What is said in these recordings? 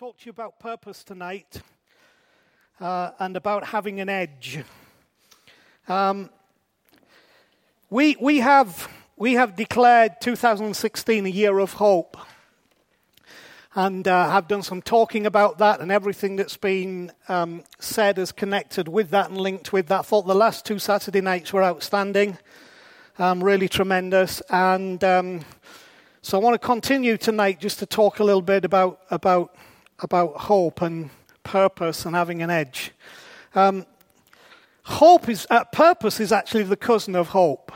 Talk to you about purpose tonight uh, and about having an edge. Um, we, we, have, we have declared 2016 a year of hope and uh, have done some talking about that and everything that's been um, said is connected with that and linked with that. I thought the last two Saturday nights were outstanding, um, really tremendous. And um, so I want to continue tonight just to talk a little bit about, about about hope and purpose and having an edge. Um, hope is, uh, purpose is actually the cousin of hope.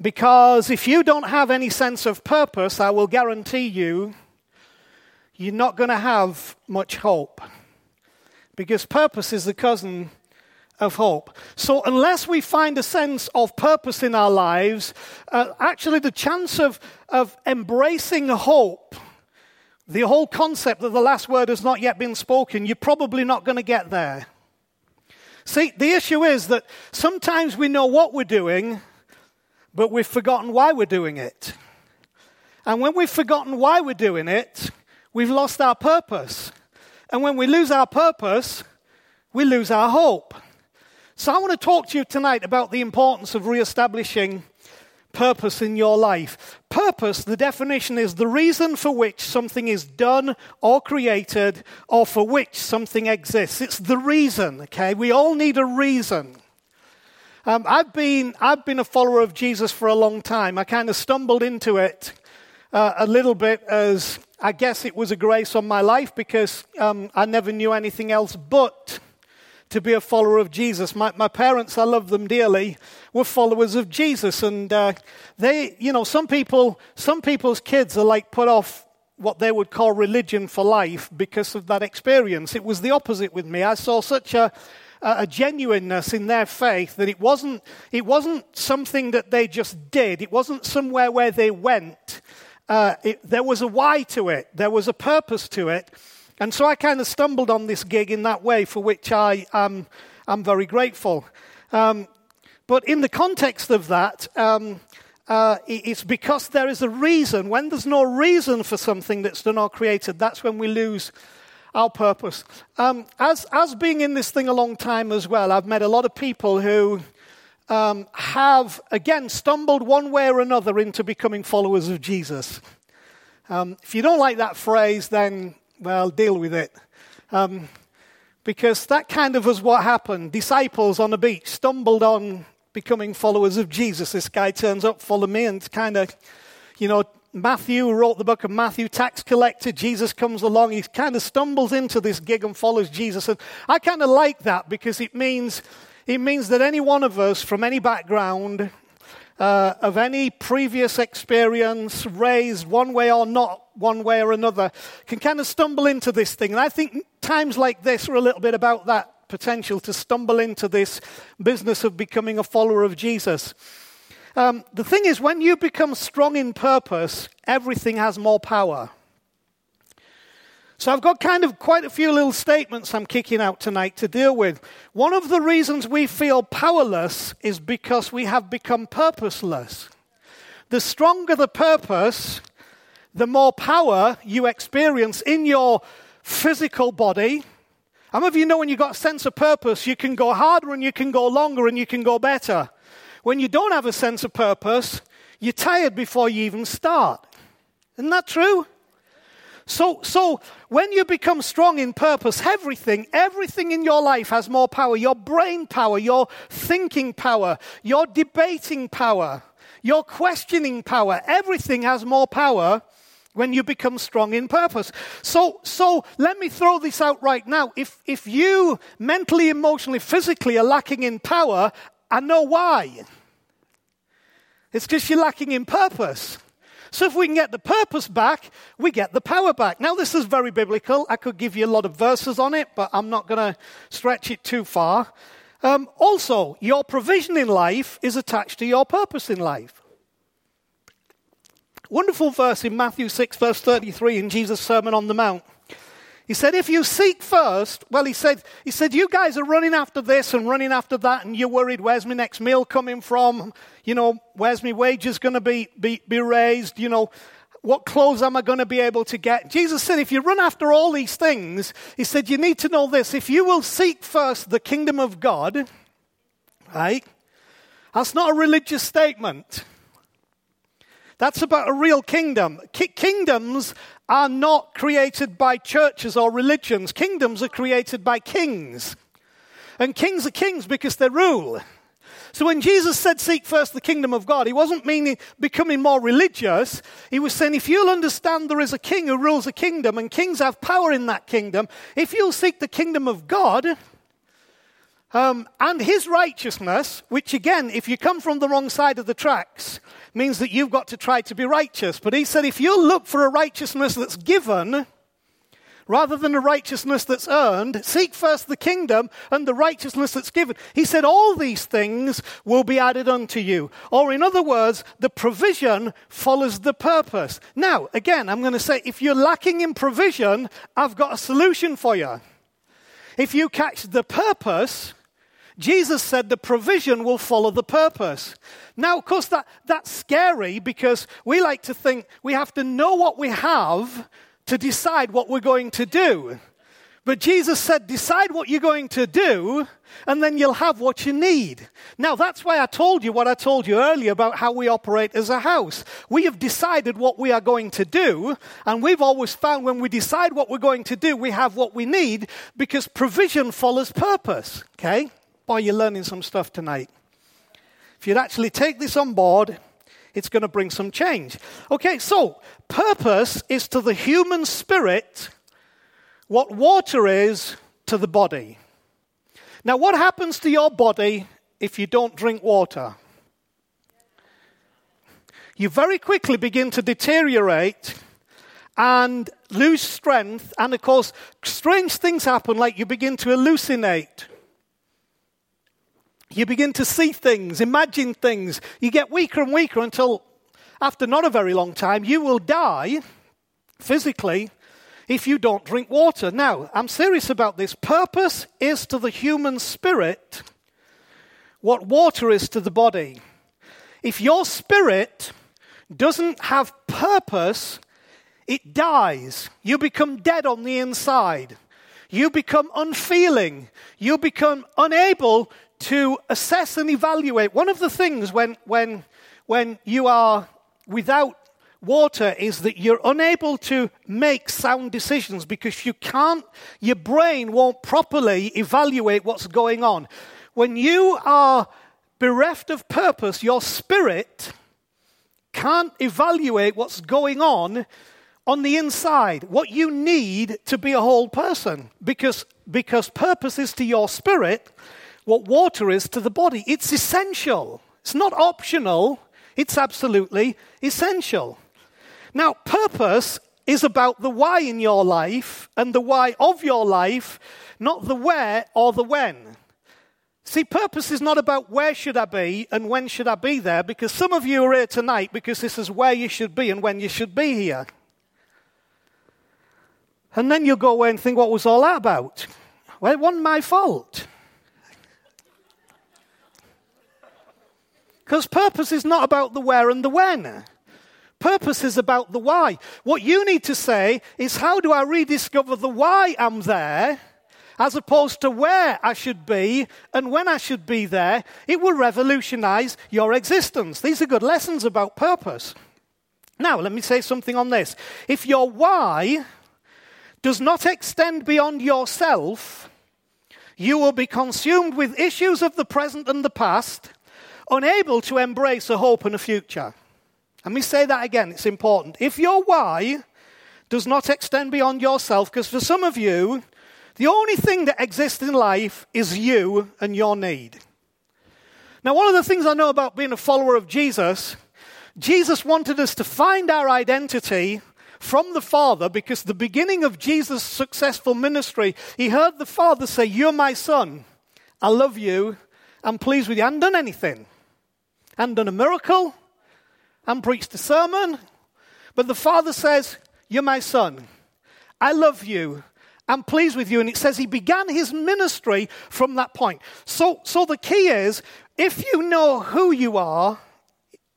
Because if you don't have any sense of purpose, I will guarantee you, you're not going to have much hope. Because purpose is the cousin of hope. So, unless we find a sense of purpose in our lives, uh, actually, the chance of, of embracing hope the whole concept that the last word has not yet been spoken, you're probably not going to get there. See, the issue is that sometimes we know what we're doing, but we've forgotten why we're doing it. And when we've forgotten why we're doing it, we've lost our purpose. And when we lose our purpose, we lose our hope. So I want to talk to you tonight about the importance of reestablishing purpose in your life. Purpose, the definition is the reason for which something is done or created or for which something exists. It's the reason, okay? We all need a reason. Um, I've, been, I've been a follower of Jesus for a long time. I kind of stumbled into it uh, a little bit as I guess it was a grace on my life because um, I never knew anything else but to be a follower of Jesus. My, my parents, I love them dearly, were followers of Jesus. And uh, they, you know, some people, some people's kids are like put off what they would call religion for life because of that experience. It was the opposite with me. I saw such a, a genuineness in their faith that it wasn't, it wasn't something that they just did, it wasn't somewhere where they went. Uh, it, there was a why to it, there was a purpose to it. And so I kind of stumbled on this gig in that way, for which I am I'm very grateful. Um, but in the context of that, um, uh, it's because there is a reason. When there's no reason for something that's done or created, that's when we lose our purpose. Um, as, as being in this thing a long time as well, I've met a lot of people who um, have, again, stumbled one way or another into becoming followers of Jesus. Um, if you don't like that phrase, then well, deal with it. Um, because that kind of was what happened. Disciples on a beach stumbled on becoming followers of Jesus. This guy turns up, follow me, and it's kind of, you know, Matthew wrote the book of Matthew, tax collector. Jesus comes along. He kind of stumbles into this gig and follows Jesus. And I kind of like that because it means, it means that any one of us from any background, uh, of any previous experience, raised one way or not one way or another, can kind of stumble into this thing. And I think times like this are a little bit about that potential to stumble into this business of becoming a follower of Jesus. Um, the thing is, when you become strong in purpose, everything has more power. So I've got kind of quite a few little statements I'm kicking out tonight to deal with. One of the reasons we feel powerless is because we have become purposeless. The stronger the purpose, the more power you experience in your physical body. How many of you know when you've got a sense of purpose, you can go harder and you can go longer and you can go better? When you don't have a sense of purpose, you're tired before you even start. Isn't that true? So, so when you become strong in purpose, everything, everything in your life has more power. Your brain power, your thinking power, your debating power, your questioning power, everything has more power when you become strong in purpose. So, so let me throw this out right now. If, if you mentally, emotionally, physically are lacking in power, I know why. It's because you're lacking in purpose. So if we can get the purpose back, we get the power back. Now, this is very biblical. I could give you a lot of verses on it, but I'm not going to stretch it too far. Um, also, your provision in life is attached to your purpose in life. Wonderful verse in Matthew 6, verse 33 in Jesus' Sermon on the Mount. He said, if you seek first, well, he said, he said, you guys are running after this and running after that, and you're worried, where's my next meal coming from? You know, where's my wages going to be, be, be raised? You know, what clothes am I going to be able to get? Jesus said, if you run after all these things, he said, you need to know this. If you will seek first the kingdom of God, right? That's not a religious statement. That's about a real kingdom. Kingdoms are not created by churches or religions. Kingdoms are created by kings. And kings are kings because they rule. So when Jesus said, Seek first the kingdom of God, he wasn't meaning becoming more religious. He was saying, If you'll understand there is a king who rules a kingdom and kings have power in that kingdom, if you'll seek the kingdom of God, um, and his righteousness, which again, if you come from the wrong side of the tracks, means that you've got to try to be righteous. But he said, if you look for a righteousness that's given, rather than a righteousness that's earned, seek first the kingdom and the righteousness that's given. He said, all these things will be added unto you. Or, in other words, the provision follows the purpose. Now, again, I'm going to say, if you're lacking in provision, I've got a solution for you. If you catch the purpose, Jesus said the provision will follow the purpose. Now, of course, that, that's scary because we like to think we have to know what we have to decide what we're going to do. But Jesus said, decide what you're going to do, and then you'll have what you need. Now, that's why I told you what I told you earlier about how we operate as a house. We have decided what we are going to do, and we've always found when we decide what we're going to do, we have what we need because provision follows purpose. Okay? Boy, you're learning some stuff tonight. If you'd actually take this on board, it's going to bring some change. Okay, so purpose is to the human spirit what water is to the body. Now, what happens to your body if you don't drink water? You very quickly begin to deteriorate and lose strength, and of course, strange things happen like you begin to hallucinate. You begin to see things, imagine things. You get weaker and weaker until, after not a very long time, you will die physically if you don't drink water. Now, I'm serious about this. Purpose is to the human spirit what water is to the body. If your spirit doesn't have purpose, it dies. You become dead on the inside. You become unfeeling. You become unable to assess and evaluate. One of the things when, when, when you are without water is that you're unable to make sound decisions because you can't, your brain won't properly evaluate what's going on. When you are bereft of purpose, your spirit can't evaluate what's going on on the inside, what you need to be a whole person. Because, because purpose is to your spirit what water is to the body. It's essential. It's not optional, it's absolutely essential. Now, purpose is about the why in your life and the why of your life, not the where or the when. See, purpose is not about where should I be and when should I be there, because some of you are here tonight because this is where you should be and when you should be here. And then you'll go away and think, what was all that about? Well, it wasn't my fault. Because purpose is not about the where and the when. Purpose is about the why. What you need to say is, how do I rediscover the why I'm there? As opposed to where I should be and when I should be there, it will revolutionize your existence. These are good lessons about purpose. Now, let me say something on this. If your why does not extend beyond yourself, you will be consumed with issues of the present and the past unable to embrace a hope and a future. Let me say that again, it's important. If your why does not extend beyond yourself, because for some of you, the only thing that exists in life is you and your need. Now, one of the things I know about being a follower of Jesus Jesus wanted us to find our identity from the Father because the beginning of Jesus' successful ministry, he heard the Father say, You're my son. I love you. I'm pleased with you. I haven't done anything. Haven't done a miracle. and preached a sermon. But the Father says, You're my son. I love you. I'm pleased with you. And it says he began his ministry from that point. So, so the key is if you know who you are,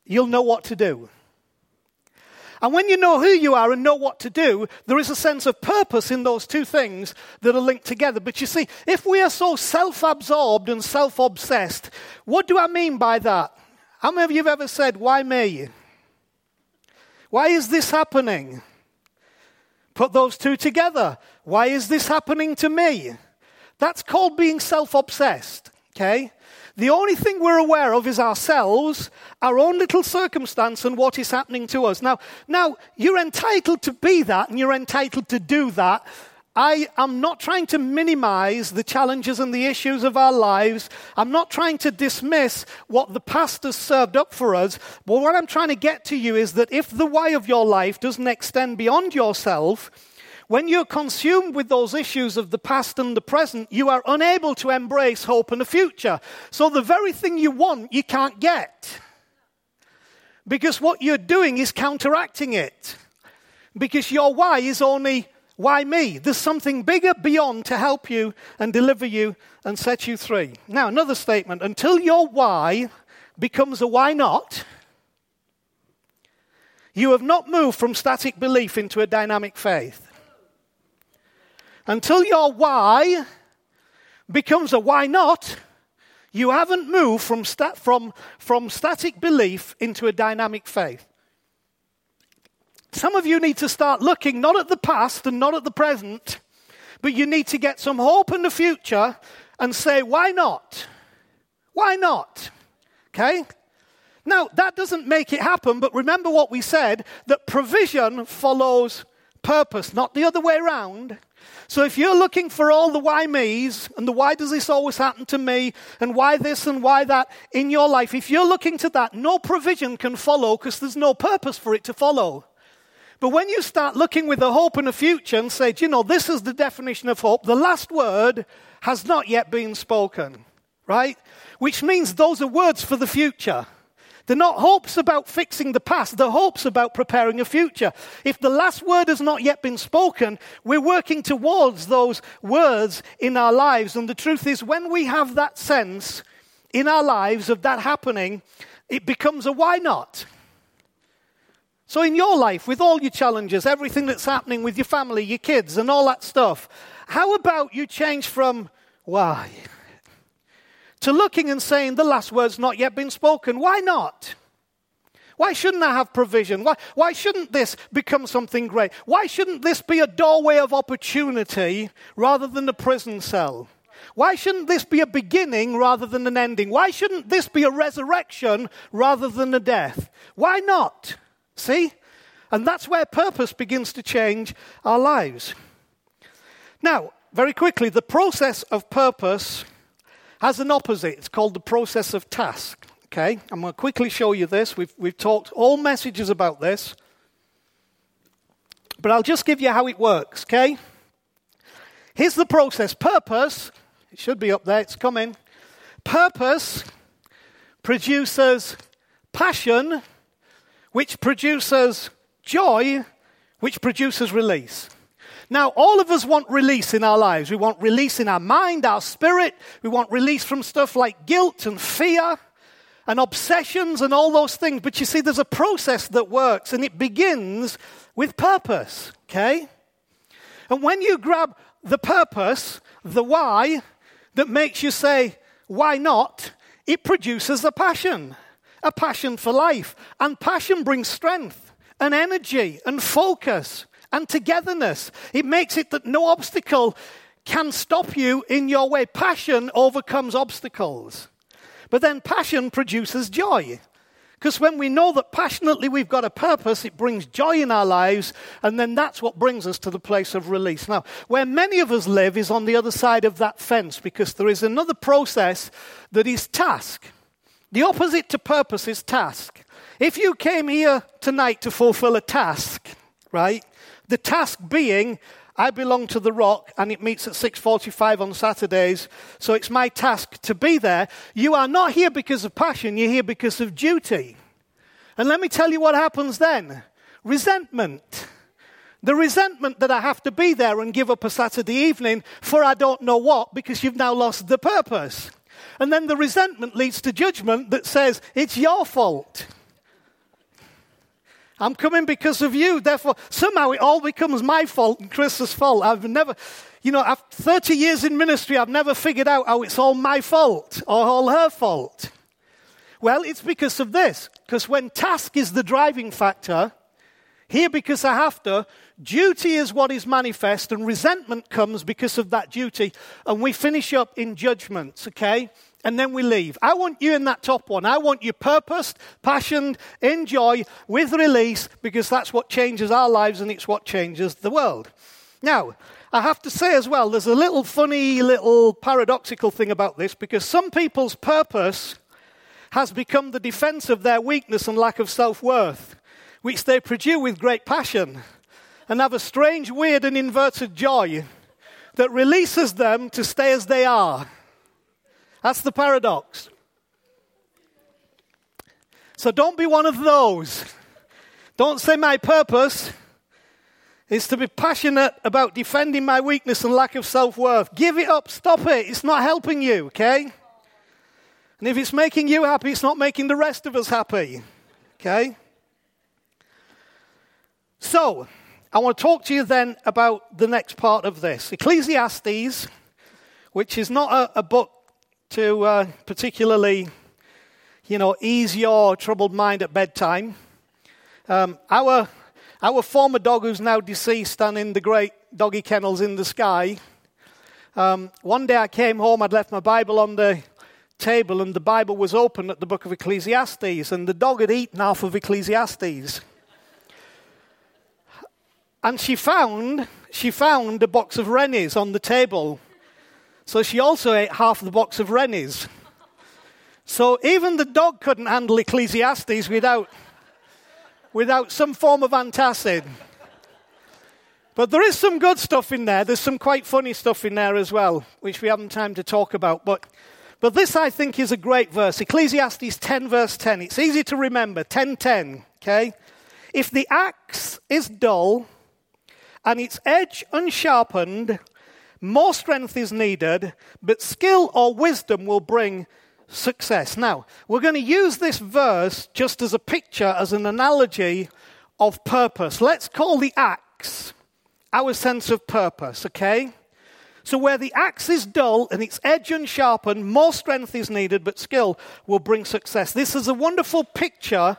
you'll know what to do. And when you know who you are and know what to do, there is a sense of purpose in those two things that are linked together. But you see, if we are so self absorbed and self obsessed, what do I mean by that? How many of you have ever said, Why me? Why is this happening? Put those two together. Why is this happening to me? That's called being self obsessed, okay? The only thing we're aware of is ourselves, our own little circumstance, and what is happening to us. Now, now you're entitled to be that, and you're entitled to do that. I am not trying to minimize the challenges and the issues of our lives. I'm not trying to dismiss what the past has served up for us. But what I'm trying to get to you is that if the why of your life doesn't extend beyond yourself, when you're consumed with those issues of the past and the present, you are unable to embrace hope and the future. So the very thing you want, you can't get. Because what you're doing is counteracting it. Because your why is only, why me? There's something bigger beyond to help you and deliver you and set you free. Now, another statement until your why becomes a why not, you have not moved from static belief into a dynamic faith. Until your why becomes a why not, you haven't moved from, sta- from, from static belief into a dynamic faith. Some of you need to start looking not at the past and not at the present, but you need to get some hope in the future and say, why not? Why not? Okay? Now, that doesn't make it happen, but remember what we said that provision follows purpose, not the other way around. So if you're looking for all the why me's and the why does this always happen to me and why this and why that in your life, if you're looking to that, no provision can follow because there's no purpose for it to follow. But when you start looking with a hope and a future and say, you know, this is the definition of hope, the last word has not yet been spoken, right? Which means those are words for the future. They're not hopes about fixing the past, they're hopes about preparing a future. If the last word has not yet been spoken, we're working towards those words in our lives. And the truth is, when we have that sense in our lives of that happening, it becomes a why not. So, in your life, with all your challenges, everything that's happening with your family, your kids, and all that stuff, how about you change from why? to looking and saying, the last word's not yet been spoken. Why not? Why shouldn't I have provision? Why, why shouldn't this become something great? Why shouldn't this be a doorway of opportunity rather than a prison cell? Why shouldn't this be a beginning rather than an ending? Why shouldn't this be a resurrection rather than a death? Why not? See? And that's where purpose begins to change our lives. Now, very quickly, the process of purpose has an opposite. It's called the process of task. Okay, I'm going to quickly show you this. We've, we've talked all messages about this, but I'll just give you how it works. Okay, here's the process. Purpose, it should be up there, it's coming. Purpose produces passion, which produces joy, which produces release. Now, all of us want release in our lives. We want release in our mind, our spirit. We want release from stuff like guilt and fear and obsessions and all those things. But you see, there's a process that works, and it begins with purpose, okay? And when you grab the purpose, the why, that makes you say, why not? It produces a passion, a passion for life. And passion brings strength and energy and focus and togetherness. It makes it that no obstacle can stop you in your way. Passion overcomes obstacles. But then passion produces joy. Because when we know that passionately we've got a purpose, it brings joy in our lives, and then that's what brings us to the place of release. Now, where many of us live is on the other side of that fence, because there is another process that is task. The opposite to purpose is task. If you came here tonight to fulfill a task, right? The task being I belong to the Rock and it meets at 6:45 on Saturdays, so it's my task to be there. You are not here because of passion, you're here because of duty. And let me tell you what happens then. Resentment. The resentment that I have to be there and give up a Saturday evening for I don't know what because you've now lost the purpose. And then the resentment leads to judgment that says, it's your fault. I'm coming because of you. Therefore, somehow it all becomes my fault and Chris's fault. I've never, you know, after 30 years in ministry, I've never figured out how it's all my fault or all her fault. Well, it's because of this. Because when task is the driving factor, here because I have to, duty is what is manifest, and resentment comes because of that duty, and we finish up in judgments, okay? and then we leave. I want you in that top one. I want you purposed, passionate, enjoy with release because that's what changes our lives and it's what changes the world. Now, I have to say as well, there's a little funny, little paradoxical thing about this because some people's purpose has become the defense of their weakness and lack of self worth, which they pursue with great passion and have a strange, weird, and inverted joy that releases them to stay as they are that's the paradox. So don't be one of those. Don't say my purpose is to be passionate about defending my weakness and lack of self worth. Give it up. Stop it. It's not helping you, okay? And if it's making you happy, it's not making the rest of us happy, okay? So, I want to talk to you then about the next part of this Ecclesiastes, which is not a, a book to uh, particularly, you know, ease your troubled mind at bedtime. Um, our, our former dog, who's now deceased and in the great doggy kennels in the sky, um, one day I came home, I'd left my Bible on the table, and the Bible was open at the book of Ecclesiastes, and the dog had eaten half of Ecclesiastes. And she found, she found a box of Rennies on the table so she also ate half the box of Rennies. So even the dog couldn't handle Ecclesiastes without, without some form of antacid. But there is some good stuff in there. There's some quite funny stuff in there as well, which we haven't time to talk about. But, but this, I think, is a great verse. Ecclesiastes 10, verse 10. It's easy to remember. 10:10. okay? If the axe is dull and its edge unsharpened, more strength is needed, but skill or wisdom will bring success. Now, we're going to use this verse just as a picture, as an analogy of purpose. Let's call the axe our sense of purpose, okay? So, where the axe is dull and its edge unsharpened, more strength is needed, but skill will bring success. This is a wonderful picture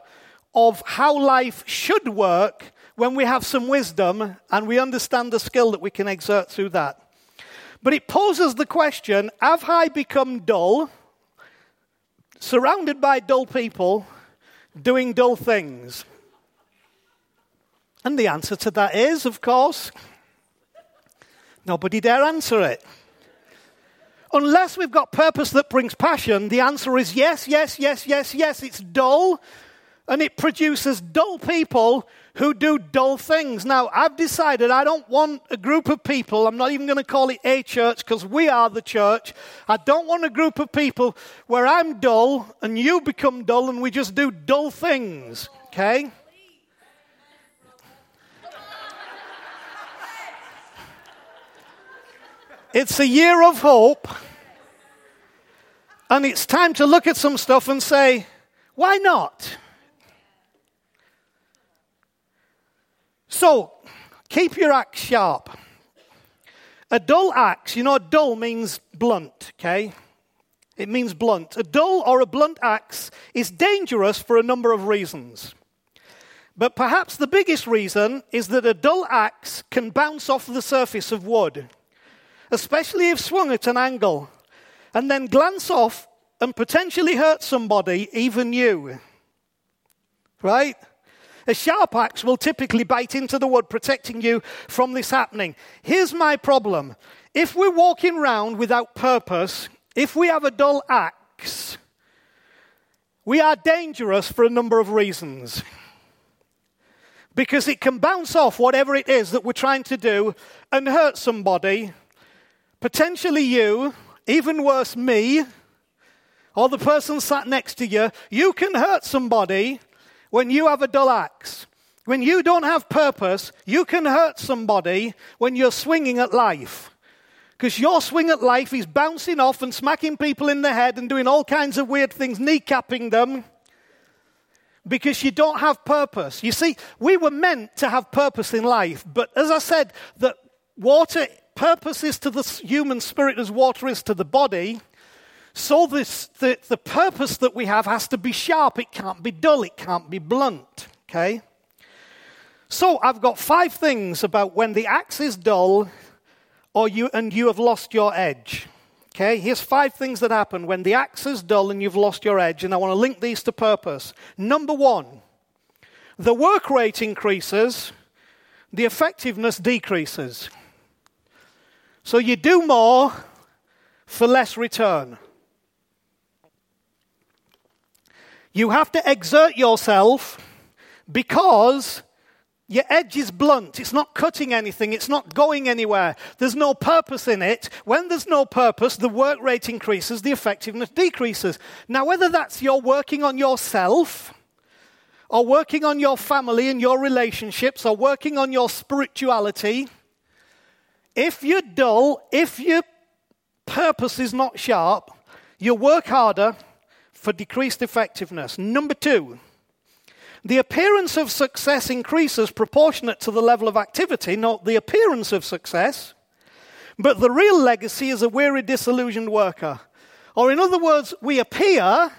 of how life should work when we have some wisdom and we understand the skill that we can exert through that. But it poses the question Have I become dull, surrounded by dull people, doing dull things? And the answer to that is, of course, nobody dare answer it. Unless we've got purpose that brings passion, the answer is yes, yes, yes, yes, yes. It's dull and it produces dull people who do dull things. Now, I've decided I don't want a group of people, I'm not even going to call it a church because we are the church. I don't want a group of people where I'm dull and you become dull and we just do dull things, okay? It's a year of hope, and it's time to look at some stuff and say, why not? So, keep your axe sharp. A dull axe, you know, dull means blunt, okay? It means blunt. A dull or a blunt axe is dangerous for a number of reasons. But perhaps the biggest reason is that a dull axe can bounce off the surface of wood, especially if swung at an angle, and then glance off and potentially hurt somebody, even you. Right? A sharp axe will typically bite into the wood, protecting you from this happening. Here's my problem if we're walking around without purpose, if we have a dull axe, we are dangerous for a number of reasons. Because it can bounce off whatever it is that we're trying to do and hurt somebody, potentially you, even worse, me, or the person sat next to you. You can hurt somebody when you have a dull axe. When you don't have purpose, you can hurt somebody when you're swinging at life. Because your swing at life is bouncing off and smacking people in the head and doing all kinds of weird things, kneecapping them, because you don't have purpose. You see, we were meant to have purpose in life, but as I said, that water, purpose is to the human spirit as water is to the body. So this, the, the purpose that we have has to be sharp. It can't be dull. It can't be blunt. Okay? So I've got five things about when the axe is dull or you, and you have lost your edge. Okay, here's five things that happen when the axe is dull and you've lost your edge, and I want to link these to purpose. Number one, the work rate increases, the effectiveness decreases. So you do more for less return. You have to exert yourself because your edge is blunt. It's not cutting anything. It's not going anywhere. There's no purpose in it. When there's no purpose, the work rate increases, the effectiveness decreases. Now, whether that's you're working on yourself, or working on your family and your relationships, or working on your spirituality, if you're dull, if your purpose is not sharp, you work harder for decreased effectiveness. Number two, the appearance of success increases proportionate to the level of activity, not the appearance of success, but the real legacy is a weary, disillusioned worker. Or, in other words, we appear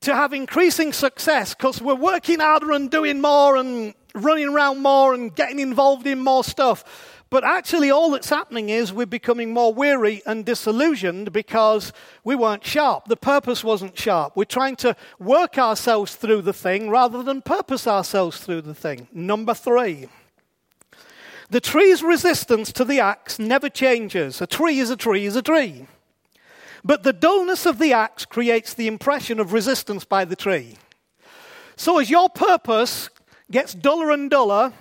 to have increasing success because we're working harder and doing more and running around more and getting involved in more stuff. But actually, all that's happening is we're becoming more weary and disillusioned because we weren't sharp. The purpose wasn't sharp. We're trying to work ourselves through the thing rather than purpose ourselves through the thing. Number three. The tree's resistance to the axe never changes. A tree is a tree is a tree. But the dullness of the axe creates the impression of resistance by the tree. So as your purpose gets duller and duller,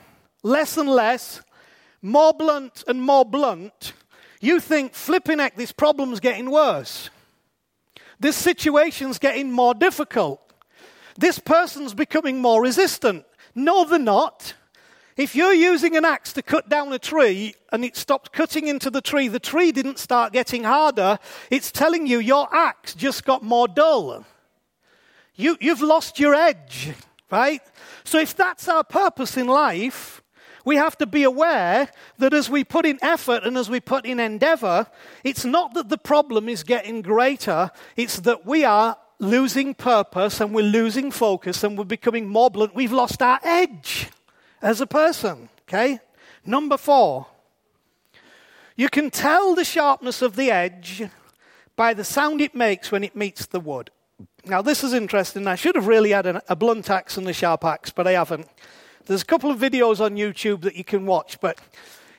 less and less, more blunt and more blunt, you think, flipping heck, this problem's getting worse. This situation's getting more difficult. This person's becoming more resistant. No, they're not. If you're using an axe to cut down a tree and it stopped cutting into the tree, the tree didn't start getting harder. It's telling you your axe just got more dull. You, you've lost your edge, right? So if that's our purpose in life, we have to be aware that as we put in effort and as we put in endeavor, it's not that the problem is getting greater, it's that we are losing purpose and we're losing focus and we're becoming more blunt. We've lost our edge as a person, okay? Number four, you can tell the sharpness of the edge by the sound it makes when it meets the wood. Now, this is interesting. I should have really had a, a blunt axe and a sharp axe, but I haven't. There's a couple of videos on YouTube that you can watch, but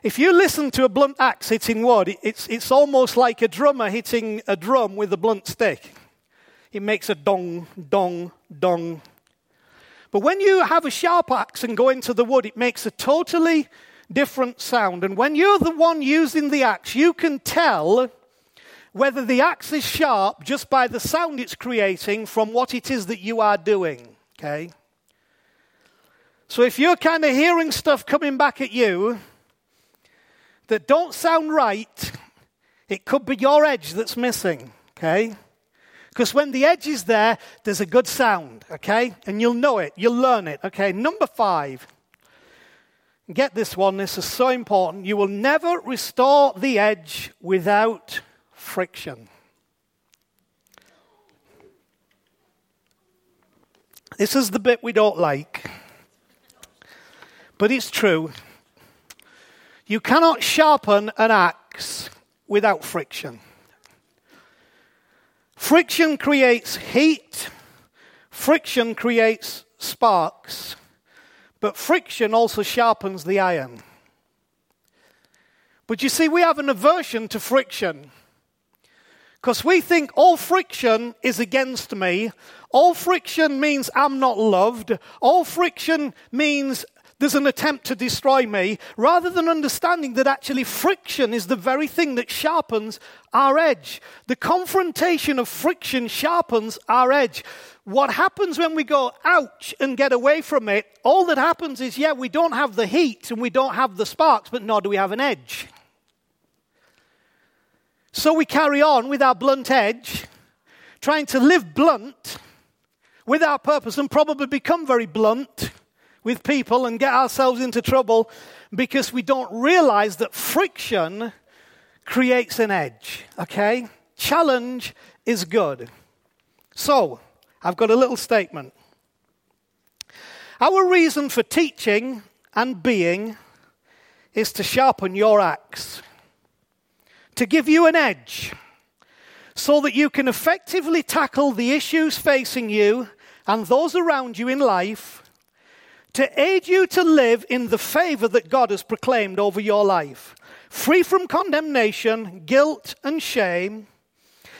if you listen to a blunt axe hitting wood, it's, it's almost like a drummer hitting a drum with a blunt stick. It makes a dong, dong, dong. But when you have a sharp axe and go into the wood, it makes a totally different sound. And when you're the one using the axe, you can tell whether the axe is sharp just by the sound it's creating from what it is that you are doing. Okay? So if you're kind of hearing stuff coming back at you that don't sound right, it could be your edge that's missing, okay? Because when the edge is there, there's a good sound, okay? And you'll know it, you'll learn it, okay? Number five. Get this one, this is so important. You will never restore the edge without friction. This is the bit we don't like. But it's true. You cannot sharpen an axe without friction. Friction creates heat, friction creates sparks, but friction also sharpens the iron. But you see, we have an aversion to friction Because we think all friction is against me. All friction means I'm not loved. All friction means there's an attempt to destroy me, rather than understanding that actually friction is the very thing that sharpens our edge. The confrontation of friction sharpens our edge. What happens when we go ouch and get away from it, all that happens is, yeah, we don't have the heat and we don't have the sparks, but nor do we have an edge. So we carry on with our blunt edge, trying to live blunt with our purpose and probably become very blunt with people and get ourselves into trouble because we don't realize that friction creates an edge. Okay? Challenge is good. So, I've got a little statement. Our reason for teaching and being is to sharpen your axe, to give you an edge, so that you can effectively tackle the issues facing you and those around you in life to aid you to live in the favor that God has proclaimed over your life, free from condemnation, guilt, and shame,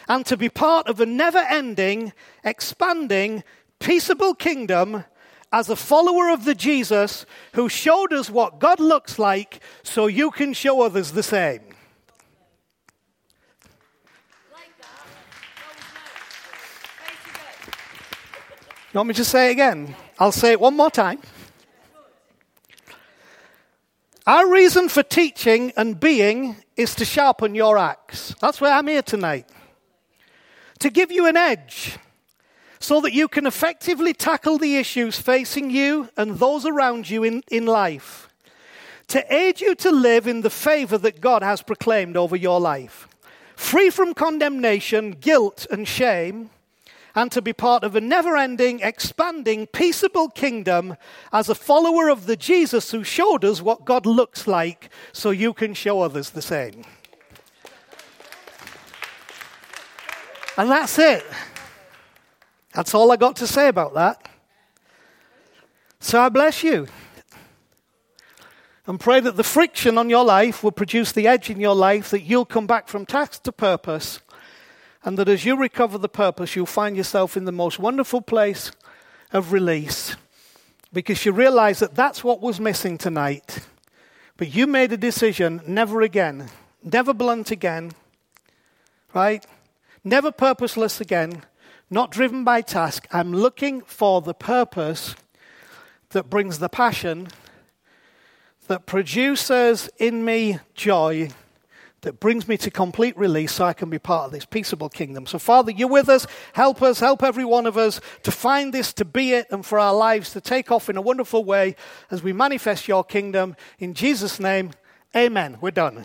and to be part of a never ending, expanding, peaceable kingdom as a follower of the Jesus who showed us what God looks like so you can show others the same. You want me to say it again? I'll say it one more time. Our reason for teaching and being is to sharpen your axe. That's why I'm here tonight. To give you an edge so that you can effectively tackle the issues facing you and those around you in, in life. To aid you to live in the favor that God has proclaimed over your life. Free from condemnation, guilt, and shame and to be part of a never ending, expanding, peaceable kingdom as a follower of the Jesus who showed us what God looks like so you can show others the same. And that's it. That's all I got to say about that. So I bless you. And pray that the friction on your life will produce the edge in your life, that you'll come back from task to purpose, and that as you recover the purpose, you'll find yourself in the most wonderful place of release because you realize that that's what was missing tonight. But you made a decision never again, never blunt again, right? Never purposeless again, not driven by task. I'm looking for the purpose that brings the passion, that produces in me joy that brings me to complete release so I can be part of this peaceable kingdom. So, Father, you're with us. Help us, help every one of us to find this, to be it, and for our lives to take off in a wonderful way as we manifest your kingdom. In Jesus' name, amen. We're done.